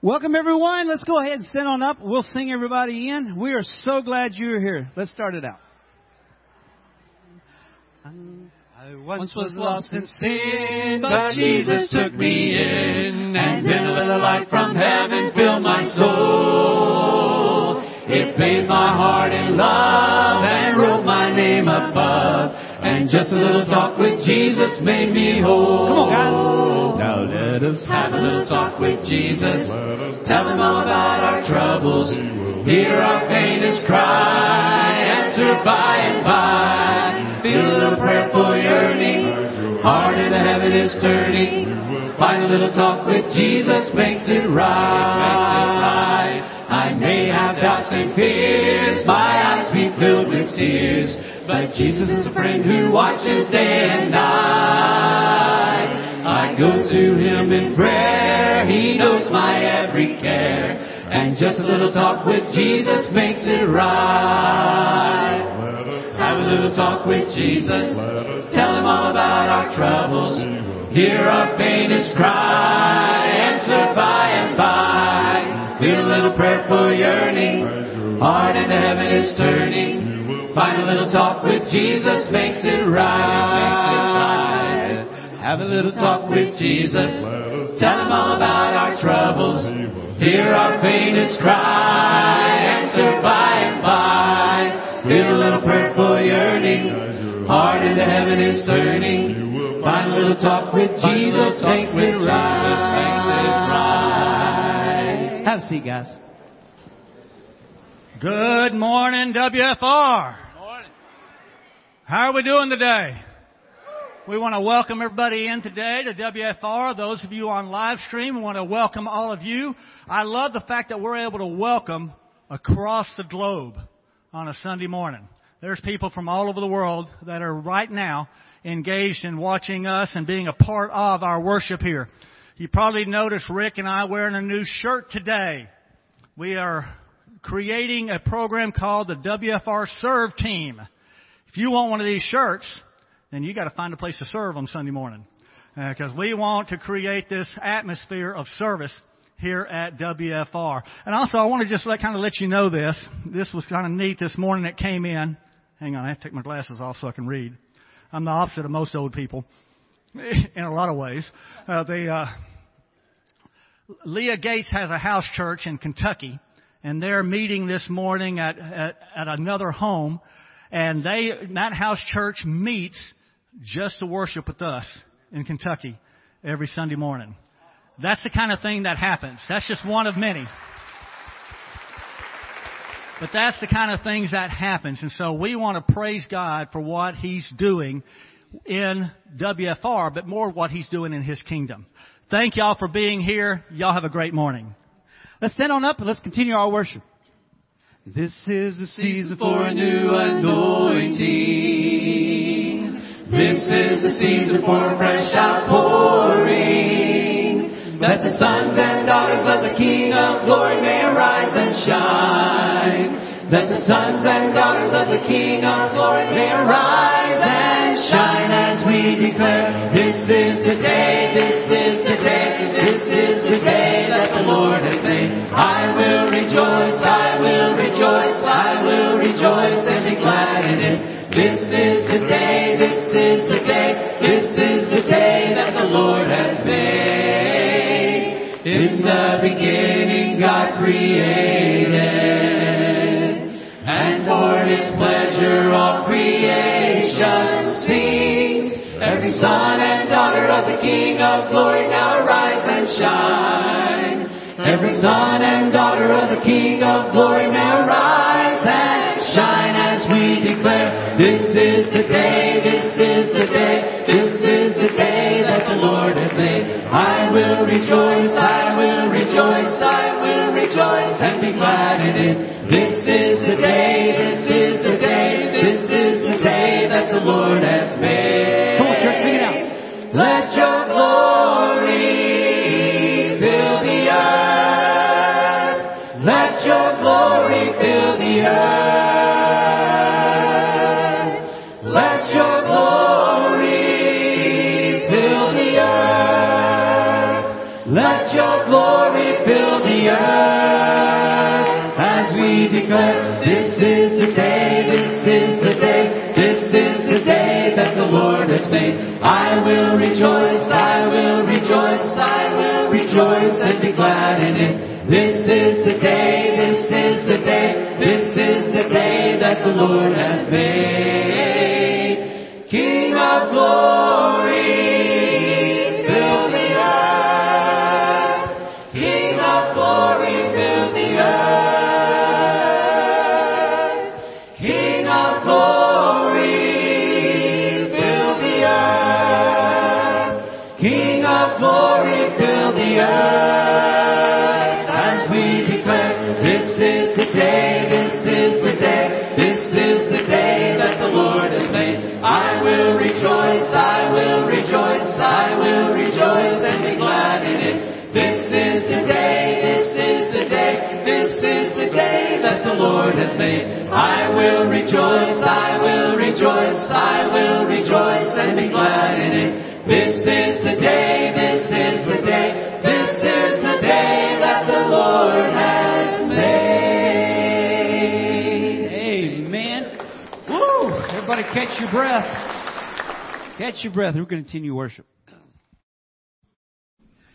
Welcome everyone. Let's go ahead and stand on up. We'll sing everybody in. We are so glad you're here. Let's start it out. I once was lost in sin, but Jesus took me in, and then a little light from heaven filled my soul. It bathed my heart in love and wrote my name above, and just a little talk with Jesus made me whole. Come on, guys. Now let us have a little talk with Jesus. Tell him all about our troubles. Hear our faintest cry. Answer by and by. Feel a little prayerful yearning. Heart in heaven is turning. Find a little talk with Jesus makes it right. I may have doubts and fears. My eyes be filled with tears. But Jesus is a friend who watches day and night. I go to him in prayer. He knows my every care. And just a little talk with Jesus makes it right. Have a little talk with Jesus. Tell him all about our troubles. Hear our faintest cry. Answer by and by. Feel a little prayerful yearning. Heart into heaven is turning. Find a little talk with Jesus makes it right. Have a little talk with Jesus. Tell him all about our troubles. Hear our faintest cry. Answer by and by. Feel a little prayerful yearning. Heart into heaven is turning. Find a little talk with Jesus makes it right. Have a seat, guys. Good morning, WFR. How are we doing today? We want to welcome everybody in today to WFR. Those of you on live stream, we want to welcome all of you. I love the fact that we're able to welcome across the globe on a Sunday morning. There's people from all over the world that are right now engaged in watching us and being a part of our worship here. You probably noticed Rick and I wearing a new shirt today. We are creating a program called the WFR Serve Team. If you want one of these shirts, then you got to find a place to serve on Sunday morning. Because we want to create this atmosphere of service here at WFR. And also, I want to just let, kind of let you know this. This was kind of neat this morning. It came in. Hang on, I have to take my glasses off so I can read. I'm the opposite of most old people in a lot of ways. Uh, the uh, Leah Gates has a house church in Kentucky, and they're meeting this morning at, at, at another home. And they, that house church meets just to worship with us in Kentucky every Sunday morning. That's the kind of thing that happens. That's just one of many. But that's the kind of things that happens. And so we want to praise God for what He's doing in WFR, but more what He's doing in His kingdom. Thank y'all for being here. Y'all have a great morning. Let's stand on up and let's continue our worship. This is the season for a new anointing. This is the season for a fresh outpouring. That the sons and daughters of the King of glory may arise and shine. That the sons and daughters of the King of glory may arise and shine as we declare, this is the day, this is the day, this is the day that the Lord has made. I will rejoice, I will rejoice, I will rejoice and be glad in it. This is the day, this is the day, this is the day that the Lord has made. In the beginning God created, Every son and daughter of the King of glory now arise and shine. Every son and daughter of the King of glory now rise and shine as we declare, this is the day, this is the day, this is the day that the Lord has made. I will rejoice, will rejoice, I will rejoice, I will rejoice and be glad in it. This is the day, this is the day, this is the day that the Lord has Lord has made. I will rejoice, I will rejoice, I will rejoice and be glad in it. This is the day, this is the day, this is the day that the Lord has made. Amen. Woo! Everybody catch your breath. Catch your breath. We're going to continue worship.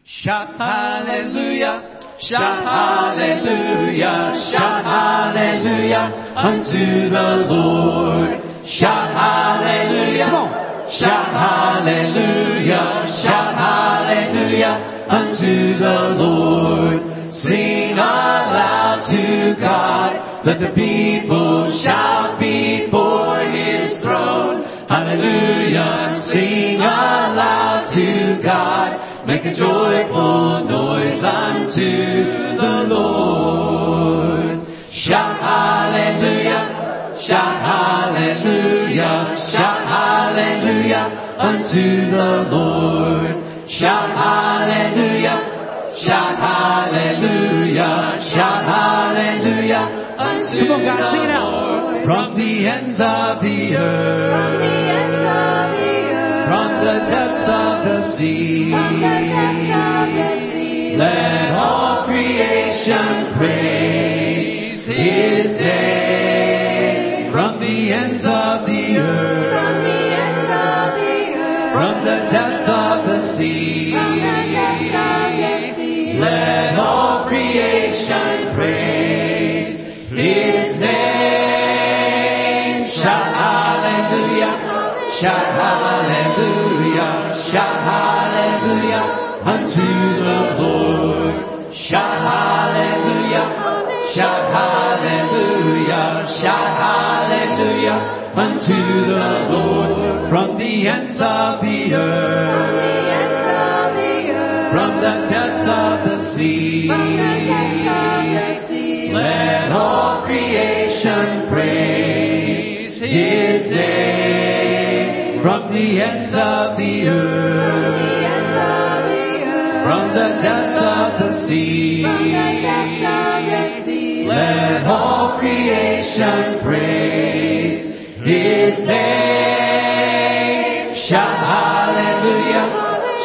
Shout hallelujah, shout hallelujah, shout hallelujah unto the Lord. Shout hallelujah, shout hallelujah, shout hallelujah unto the Lord. Sing aloud to God, let the people shout before His throne. Hallelujah, sing aloud to God. Make a joyful noise unto the Lord. Shout hallelujah, shout hallelujah, shout hallelujah unto the Lord. Shout hallelujah, shout hallelujah, shout hallelujah unto Come on, guys, the sing it out. Lord. From the ends of the earth. From the depths of the sea, let all creation praise His name. From the ends of the earth, from the depths of the sea, let all creation shout hallelujah, shout hallelujah unto the Lord. Shout hallelujah, shout hallelujah, shout hallelujah unto the Lord. From the ends of the earth, from the depths of the sea, let all creation praise His name. The ends of the earth, from the depths of the sea, let all creation praise His name. Shout hallelujah,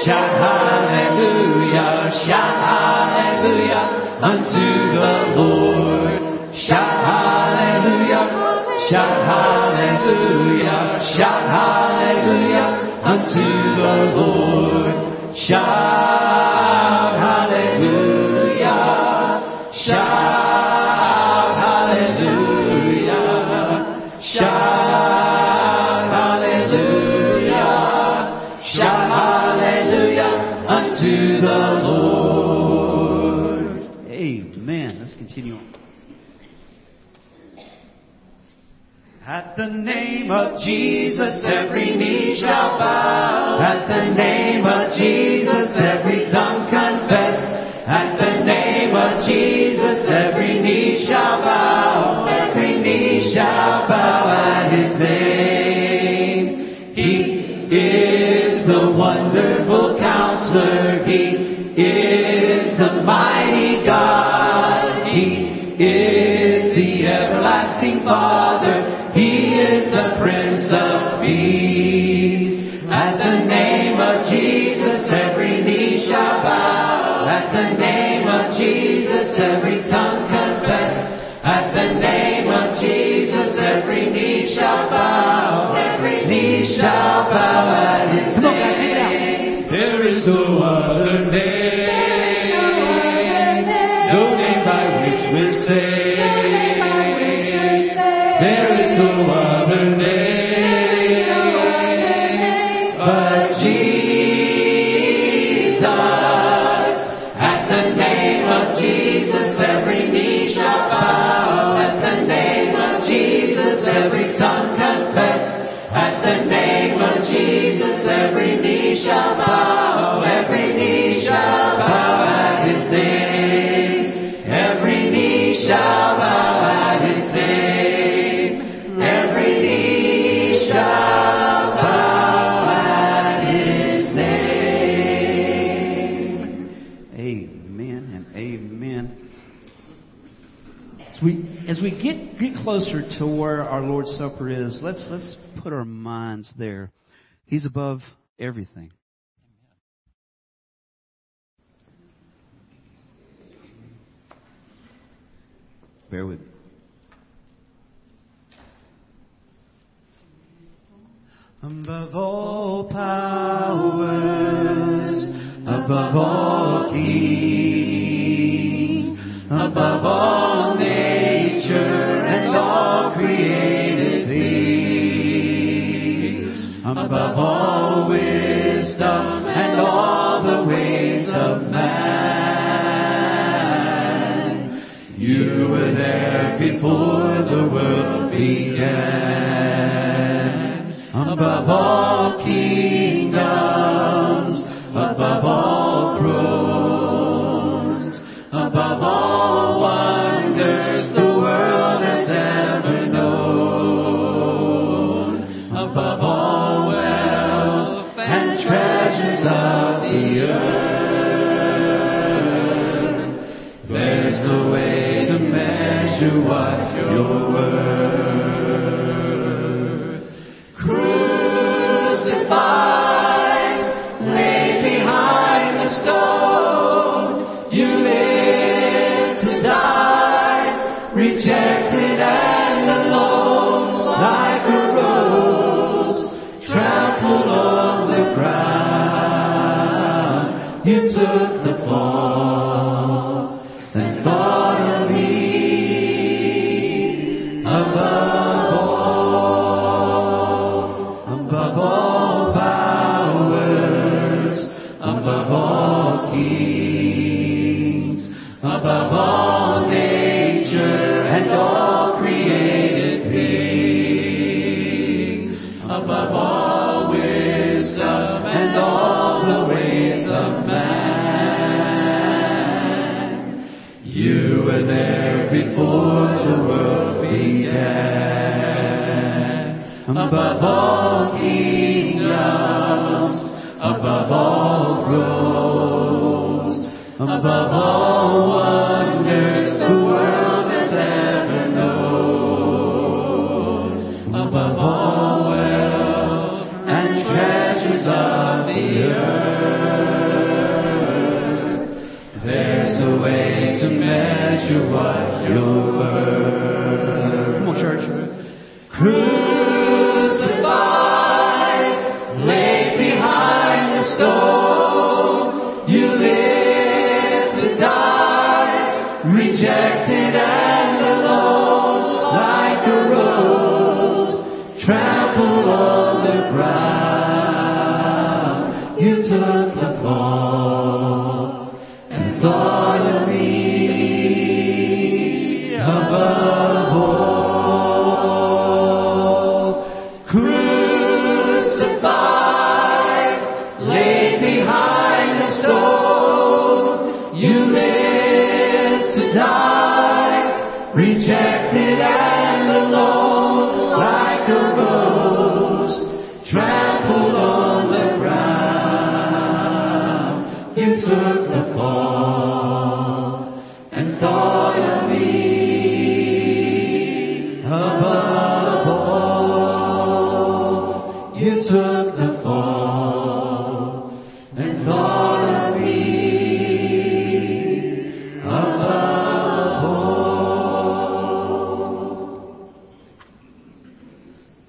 shout hallelujah, shout hallelujah unto the Lord. Shout hallelujah, shout hallelujah, shout hallelujah unto the Lord. Shout name of Jesus, every knee shall bow. Jesus, every tongue confess. At the name of Jesus, every knee shall bow. Every knee shall bow at his name. There is no other name. as we get, get closer to where our Lord's Supper is, let's, let's put our minds there. He's above everything. Bear with me. Above all powers, above all kings, above all names nature and all created things, above all wisdom and all the ways of man. You were there before the world began, above all kings. Reject. above all kingdoms, above all thrones, above all trampled on the ground. You took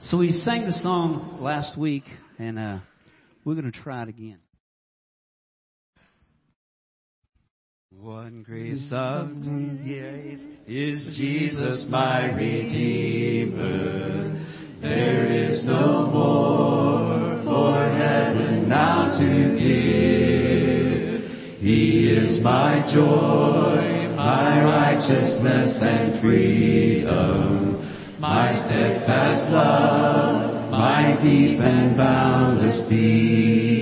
So we sang the song last week, and uh, we're going to try it again. One grace of grace is Jesus, my Redeemer. There is no more for heaven now to give. He is my joy, my righteousness and freedom, my steadfast love, my deep and boundless peace.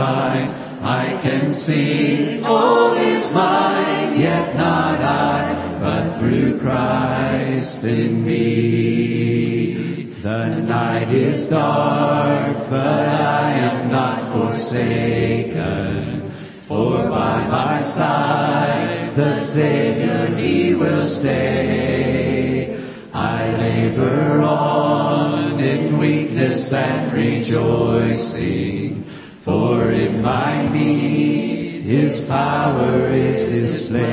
And I can see all is mine, yet not I, but through Christ in me. The night is dark, but I am not forsaken. For by my side the Savior He will stay. I labor on in weakness and rejoicing, in my need His power is displayed.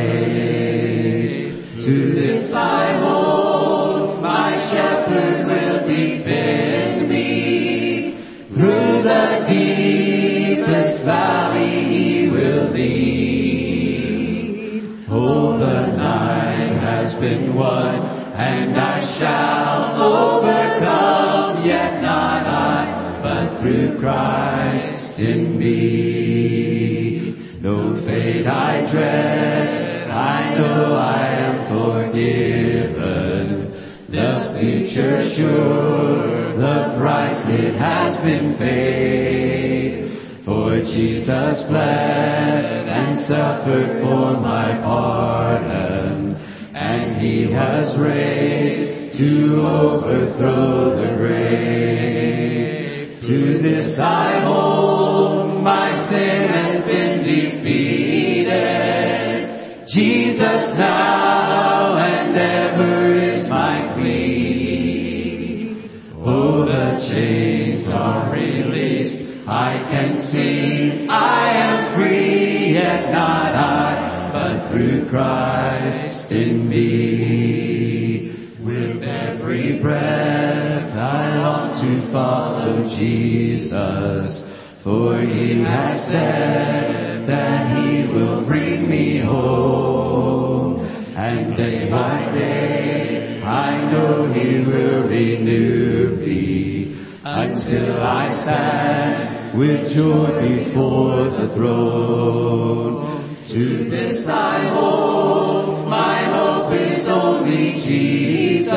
To this I hold, my shepherd will defend me. Through the deepest valley he will lead. Oh, the night has been won, and I Fate I dread, I know I am forgiven. The future sure, the price it has been paid. For Jesus bled and suffered for my pardon, and he has raised to overthrow the grave. To this I hold, my sin Jesus now and ever is my plea. Oh, the chains are released. I can sing, I am free, yet not I, but through Christ in me. With every breath I long to follow Jesus, for he has said that he will bring me home. By day I know he will renew me until I stand with joy before the throne. To this I hold, my hope is only Jesus.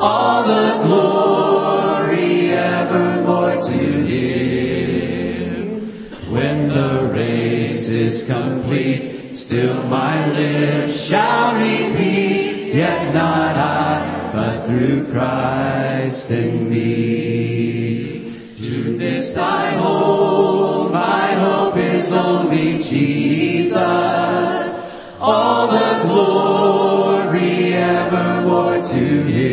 All the glory evermore to Him. When the race is complete, still my lips shall repeat, yet not I, but through Christ in me. To this I hold, my hope is only Jesus. All the glory evermore to Him.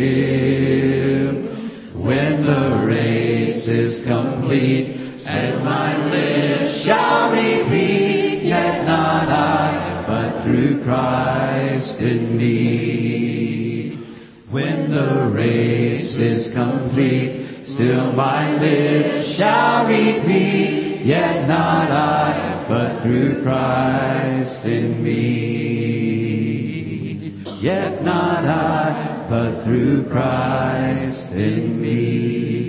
When the race is complete, and my lips shall repeat, Christ in me. When the race is complete, still my lips shall repeat, yet not I, but through Christ in me. Yet not I, but through Christ in me.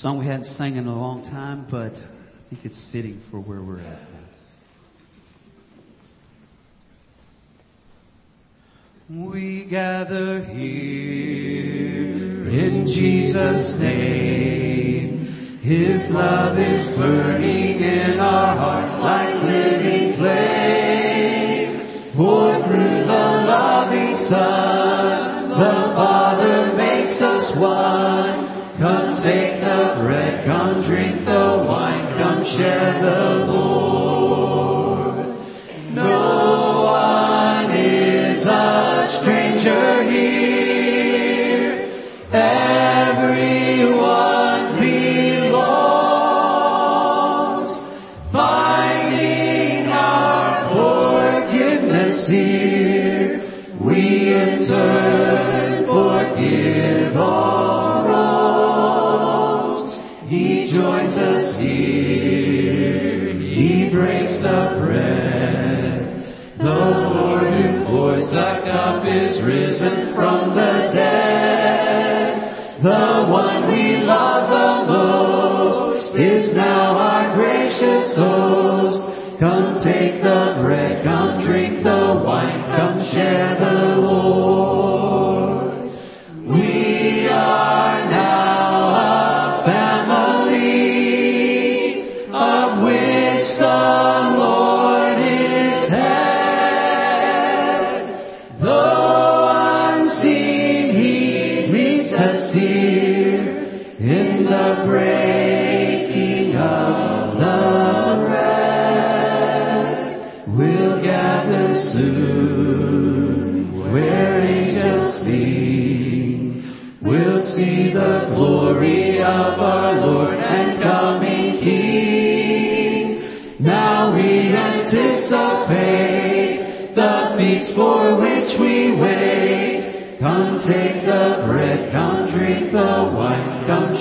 Song we hadn't sang in a long time, but I think it's fitting for where we're at now. We gather here In Jesus' name, His love is burning in our hearts like living flame. For through the loving Son, is here. We enter.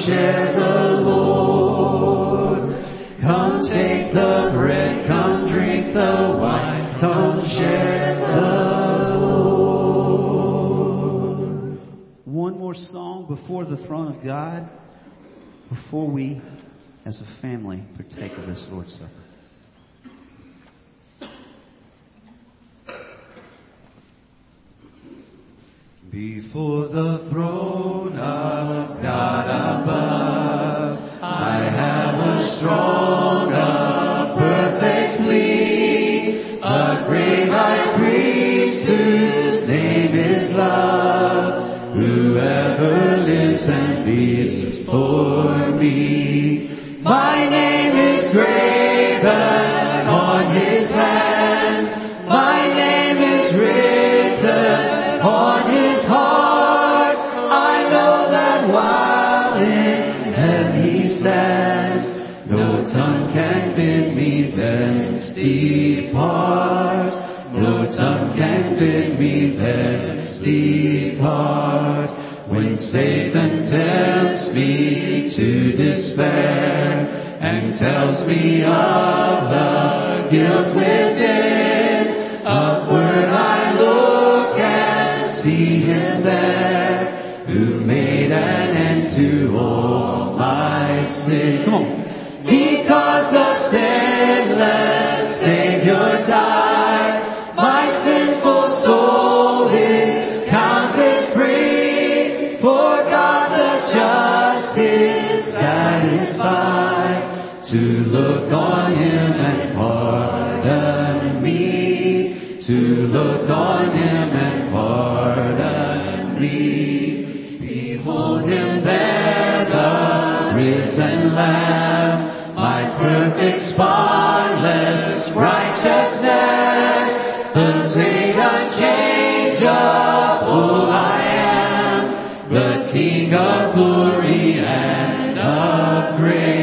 Share the Lord. Come take the bread, come drink the wine, come share the Lord. One more song before the throne of God, before we, as a family, partake of this Lord's Supper. Before the throne on his hands, my name is written on his thence depart. No tongue can bid me thence depart. When Satan tempts me to despair and tells me of the guilt look on Him and pardon me. To look on Him and pardon me. Behold Him there, the risen Lamb, my perfect, spotless righteousness, the great unchangeable I am, the King of glory and of grace.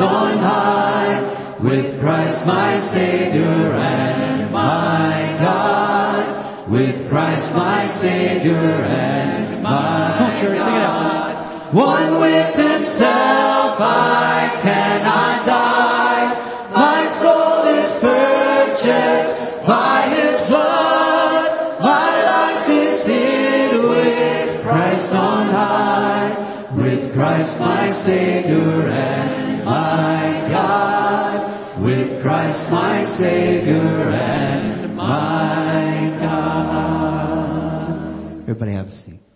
On high, with Christ my Savior and my God, with Christ my Savior and my Come on, church, sing it out. God. One with Himself I cannot die. My soul is purchased by His blood. My life is hid with Christ on high, with Christ my Savior my Savior and my God. Everybody have a seat.